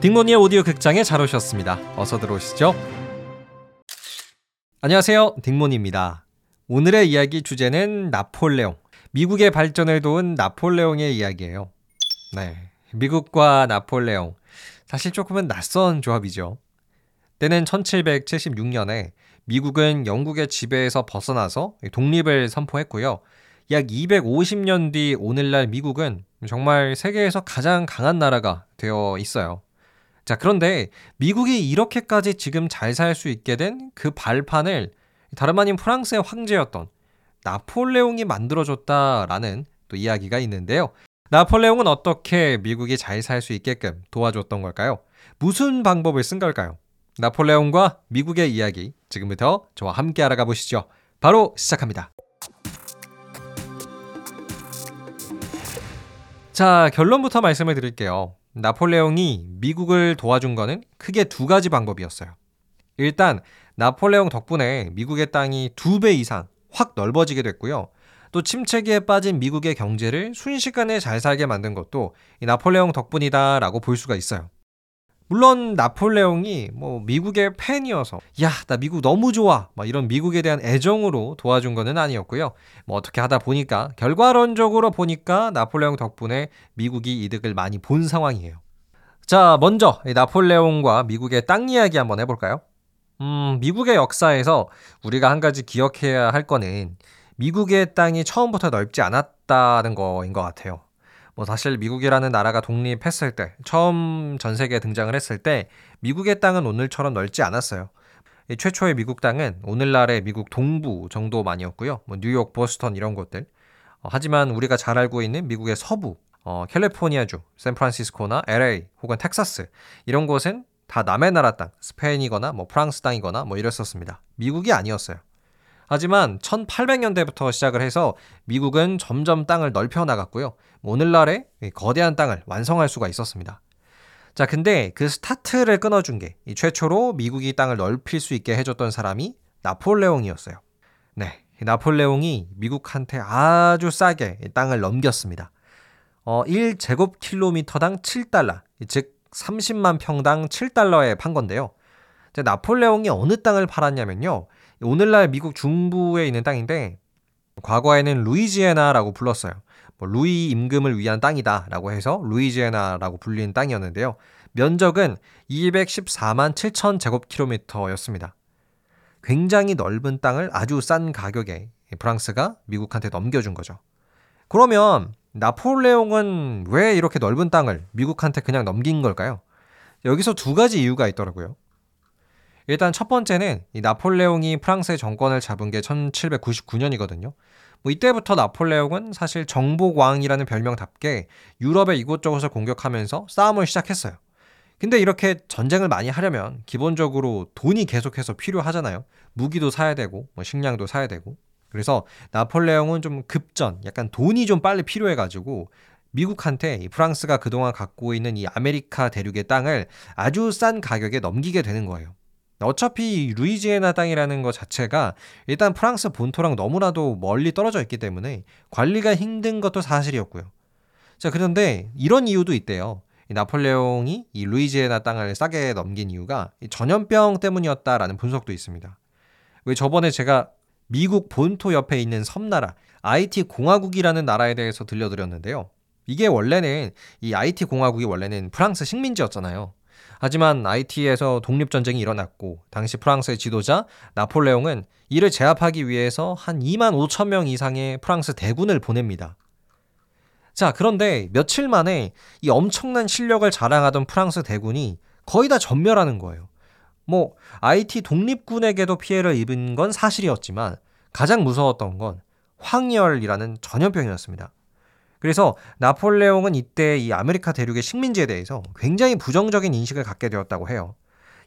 딩모니의 오디오 극장에 잘 오셨습니다. 어서 들어오시죠. 안녕하세요. 딩모니입니다. 오늘의 이야기 주제는 나폴레옹. 미국의 발전을 도운 나폴레옹의 이야기예요. 네. 미국과 나폴레옹. 사실 조금은 낯선 조합이죠. 때는 1776년에 미국은 영국의 지배에서 벗어나서 독립을 선포했고요. 약 250년 뒤 오늘날 미국은 정말 세계에서 가장 강한 나라가 되어 있어요. 자, 그런데 미국이 이렇게까지 지금 잘 살 수 있게 된 그 발판을 다름 아닌 프랑스의 황제였던 나폴레옹이 만들어줬다라는 또 이야기가 있는데요. 나폴레옹은 어떻게 미국이 잘 살 수 있게끔 도와줬던 걸까요? 무슨 방법을 쓴 걸까요? 나폴레옹과 미국의 이야기 지금부터 저와 함께 알아가 보시죠. 바로 시작합니다. 자, 결론부터 말씀을 드릴게요. 나폴레옹이 미국을 도와준 거는 크게 두 가지 방법이었어요. 일단 나폴레옹 덕분에 미국의 땅이 두 배 이상 확 넓어지게 됐고요. 또 침체기에 빠진 미국의 경제를 순식간에 잘 살게 만든 것도 이 나폴레옹 덕분이다라고 볼 수가 있어요. 물론 나폴레옹이 뭐 미국의 팬이어서 야 나 미국 너무 좋아 막 이런 미국에 대한 애정으로 도와준 거는 아니었고요. 뭐 어떻게 하다 보니까 결과론적으로 보니까 나폴레옹 덕분에 미국이 이득을 많이 본 상황이에요. 자 먼저 나폴레옹과 미국의 땅 이야기 한번 해볼까요? 음 미국의 역사에서 우리가 한 가지 기억해야 할 거는 미국의 땅이 처음부터 넓지 않았다는 거인 것 같아요. 뭐 사실 미국이라는 나라가 독립했을 때 처음 전 세계에 등장을 했을 때 미국의 땅은 오늘처럼 넓지 않았어요. 최초의 미국 땅은 오늘날의 미국 동부 정도만이었고요. 뭐 뉴욕, 보스턴 이런 곳들. 어, 하지만 우리가 잘 알고 있는 미국의 서부, 어, 캘리포니아주, 샌프란시스코나 LA 혹은 텍사스 이런 곳은 다 남의 나라 땅, 스페인이거나 뭐 프랑스 땅이거나 뭐 이랬었습니다. 미국이 아니었어요. 하지만 1800년대부터 시작을 해서 미국은 점점 땅을 넓혀 나갔고요. 오늘날의 거대한 땅을 완성할 수가 있었습니다. 자, 근데 그 스타트를 끊어준 게 최초로 미국이 땅을 넓힐 수 있게 해줬던 사람이 나폴레옹이었어요. 네. 나폴레옹이 미국한테 아주 싸게 땅을 넘겼습니다. 어, 1제곱킬로미터당 7달러, 즉 30만 평당 7달러에 판 건데요. 나폴레옹이 어느 땅을 팔았냐면요. 오늘날 미국 중부에 있는 땅인데 과거에는 루이지애나라고 불렀어요. 뭐 루이 임금을 위한 땅이다라고 해서 루이지애나라고 불리는 땅이었는데요. 면적은 214만 7천 제곱킬로미터였습니다. 굉장히 넓은 땅을 아주 싼 가격에 프랑스가 미국한테 넘겨준 거죠. 그러면 나폴레옹은 왜 이렇게 넓은 땅을 미국한테 그냥 넘긴 걸까요? 여기서 두 가지 이유가 있더라고요. 일단 첫 번째는 이 나폴레옹이 프랑스의 정권을 잡은 게 1799년이거든요. 뭐 이때부터 나폴레옹은 사실 정복왕이라는 별명답게 유럽의 이곳저곳을 공격하면서 싸움을 시작했어요. 근데 이렇게 전쟁을 많이 하려면 기본적으로 돈이 계속해서 필요하잖아요. 무기도 사야 되고 뭐 식량도 사야 되고. 그래서 나폴레옹은 좀 급전, 약간 돈이 좀 빨리 필요해 가지고 미국한테 프랑스가 그동안 갖고 있는 이 아메리카 대륙의 땅을 아주 싼 가격에 넘기게 되는 거예요. 어차피 루이지애나 땅이라는 것 자체가 일단 프랑스 본토랑 너무나도 멀리 떨어져 있기 때문에 관리가 힘든 것도 사실이었고요. 자, 그런데 이런 이유도 있대요. 이 나폴레옹이 이 루이지애나 땅을 싸게 넘긴 이유가 전염병 때문이었다라는 분석도 있습니다. 왜 저번에 제가 미국 본토 옆에 있는 섬나라 IT 공화국이라는 나라에 대해서 들려드렸는데요. 이게 원래는 이 IT 공화국이 원래는 프랑스 식민지였잖아요. 하지만 IT에서 독립전쟁이 일어났고 당시 프랑스의 지도자 나폴레옹은 이를 제압하기 위해서 한 2만 5천 명 이상의 프랑스 대군을 보냅니다. 자, 그런데 며칠 만에 이 엄청난 실력을 자랑하던 프랑스 대군이 거의 다 전멸하는 거예요. 뭐, 아이티 독립군에게도 피해를 입은 건 사실이었지만 가장 무서웠던 건 황열이라는 전염병이었습니다. 그래서 나폴레옹은 이때 이 아메리카 대륙의 식민지에 대해서 굉장히 부정적인 인식을 갖게 되었다고 해요.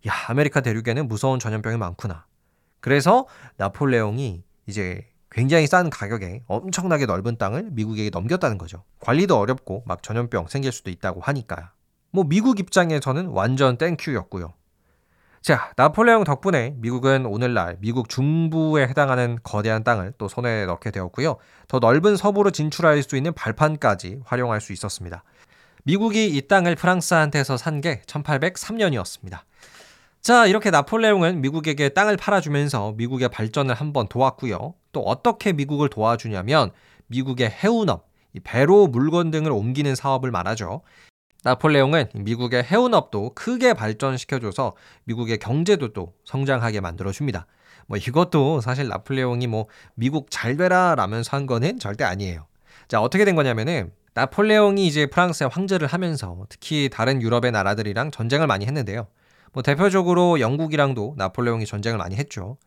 야, 아메리카 대륙에는 무서운 전염병이 많구나. 그래서 나폴레옹이 이제 굉장히 싼 가격에 엄청나게 넓은 땅을 미국에게 넘겼다는 거죠. 관리도 어렵고 막 전염병 생길 수도 있다고 하니까. 뭐 미국 입장에서는 완전 thank you였고요. 자, 나폴레옹 덕분에 미국은 오늘날 미국 중부에 해당하는 거대한 땅을 또 손에 넣게 되었고요. 더 넓은 서부로 진출할 수 있는 발판까지 활용할 수 있었습니다. 미국이 이 땅을 프랑스한테서 산 게 1803년이었습니다. 자, 이렇게 나폴레옹은 미국에게 땅을 팔아주면서 미국의 발전을 한번 도왔고요. 또 어떻게 미국을 도와주냐면 미국의 해운업, 배로 물건 등을 옮기는 사업을 말하죠. 나폴레옹은 미국의 해운업도 크게 발전시켜줘서 미국의 경제도 또 성장하게 만들어줍니다. 뭐 이것도 사실 나폴레옹이 뭐 미국 잘 되라 라면서 한 거는 절대 아니에요. 자, 어떻게 된 거냐면은 나폴레옹이 이제 프랑스의 황제를 하면서 특히 다른 유럽의 나라들이랑 전쟁을 많이 했는데요. 뭐 대표적으로 영국이랑도 나폴레옹이 전쟁을 많이 했죠.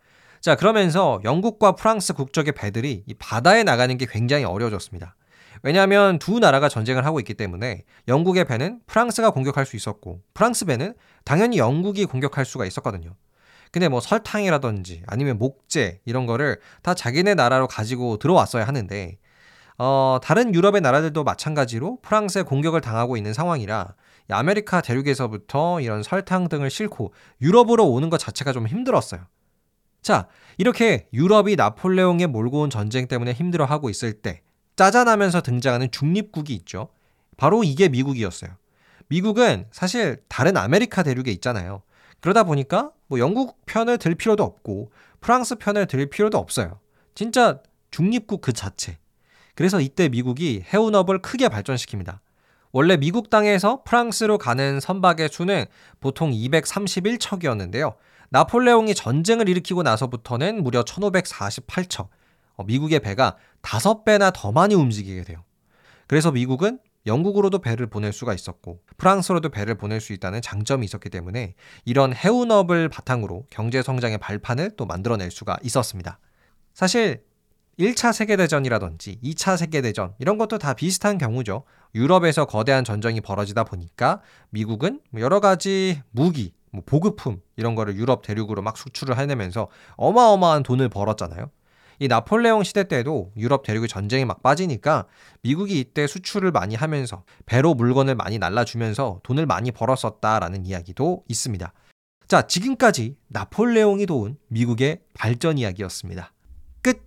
자, 그러면서 영국과 프랑스 국적의 배들이 이 바다에 나가는 게 굉장히 어려워졌습니다. 왜냐하면 두 나라가 전쟁을 하고 있기 때문에 영국의 배는 프랑스가 공격할 수 있었고 프랑스 배는 당연히 영국이 공격할 수가 있었거든요. 근데 뭐 설탕이라든지 아니면 목재 이런 거를 다 자기네 나라로 가지고 들어왔어야 하는데 어, 다른 유럽의 나라들도 마찬가지로 프랑스에 공격을 당하고 있는 상황이라 아메리카 대륙에서부터 이런 설탕 등을 싣고 유럽으로 오는 것 자체가 좀 힘들었어요. 자, 이렇게 유럽이 나폴레옹이 몰고 온 전쟁 때문에 힘들어하고 있을 때 짜잔하면서 등장하는 중립국이 있죠. 바로 이게 미국이었어요. 미국은 사실 다른 아메리카 대륙에 있잖아요. 그러다 보니까 뭐 영국 편을 들 필요도 없고 프랑스 편을 들 필요도 없어요. 진짜 중립국 그 자체. 그래서 이때 미국이 해운업을 크게 발전시킵니다. 원래 미국 땅에서 프랑스로 가는 선박의 수는 보통 231척이었는데요. 나폴레옹이 전쟁을 일으키고 나서부터는 무려 1548척. 어, 미국의 배가 5배나 더 많이 움직이게 돼요. 그래서 미국은 영국으로도 배를 보낼 수가 있었고 프랑스로도 배를 보낼 수 있다는 장점이 있었기 때문에 이런 해운업을 바탕으로 경제 성장의 발판을 또 만들어낼 수가 있었습니다. 사실 1차 세계대전이라든지 2차 세계대전 이런 것도 다 비슷한 경우죠. 유럽에서 거대한 전쟁이 벌어지다 보니까 미국은 여러 가지 무기, 뭐 보급품 이런 거를 유럽 대륙으로 막 수출을 해내면서 어마어마한 돈을 벌었잖아요. 이 나폴레옹 시대 때도 유럽 대륙의 전쟁이 막 빠지니까 미국이 이때 수출을 많이 하면서 배로 물건을 많이 날라주면서 돈을 많이 벌었었다라는 이야기도 있습니다. 자, 지금까지 나폴레옹이 도운 미국의 발전 이야기였습니다. 끝!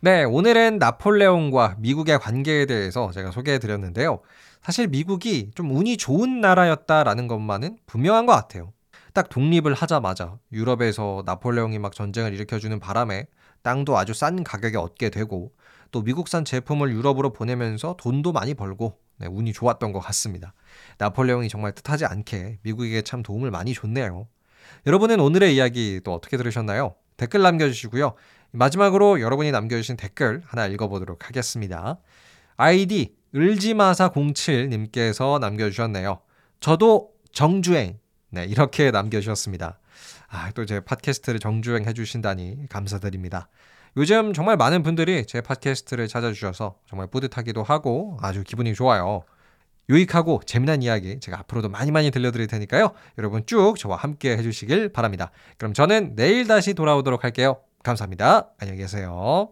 네, 오늘은 나폴레옹과 미국의 관계에 대해서 제가 소개해 드렸는데요. 사실 미국이 좀 운이 좋은 나라였다라는 것만은 분명한 것 같아요. 딱 독립을 하자마자 유럽에서 나폴레옹이 막 전쟁을 일으켜주는 바람에 땅도 아주 싼 가격에 얻게 되고 또 미국산 제품을 유럽으로 보내면서 돈도 많이 벌고 네, 운이 좋았던 것 같습니다. 나폴레옹이 정말 뜻하지 않게 미국에게 참 도움을 많이 줬네요. 여러분은 오늘의 이야기 또 어떻게 들으셨나요? 댓글 남겨주시고요. 마지막으로 여러분이 남겨주신 댓글 하나 읽어보도록 하겠습니다. 아이디 을지마사07님께서 남겨주셨네요. 저도 정주행 네, 이렇게 남겨주셨습니다. 아, 또 제 팟캐스트를 정주행 해주신다니 감사드립니다. 요즘 정말 많은 분들이 제 팟캐스트를 찾아주셔서 정말 뿌듯하기도 하고 아주 기분이 좋아요. 유익하고 재미난 이야기 제가 앞으로도 많이 많이 들려드릴 테니까요. 여러분 쭉 저와 함께 해주시길 바랍니다. 그럼 저는 내일 다시 돌아오도록 할게요. 감사합니다. 안녕히 계세요.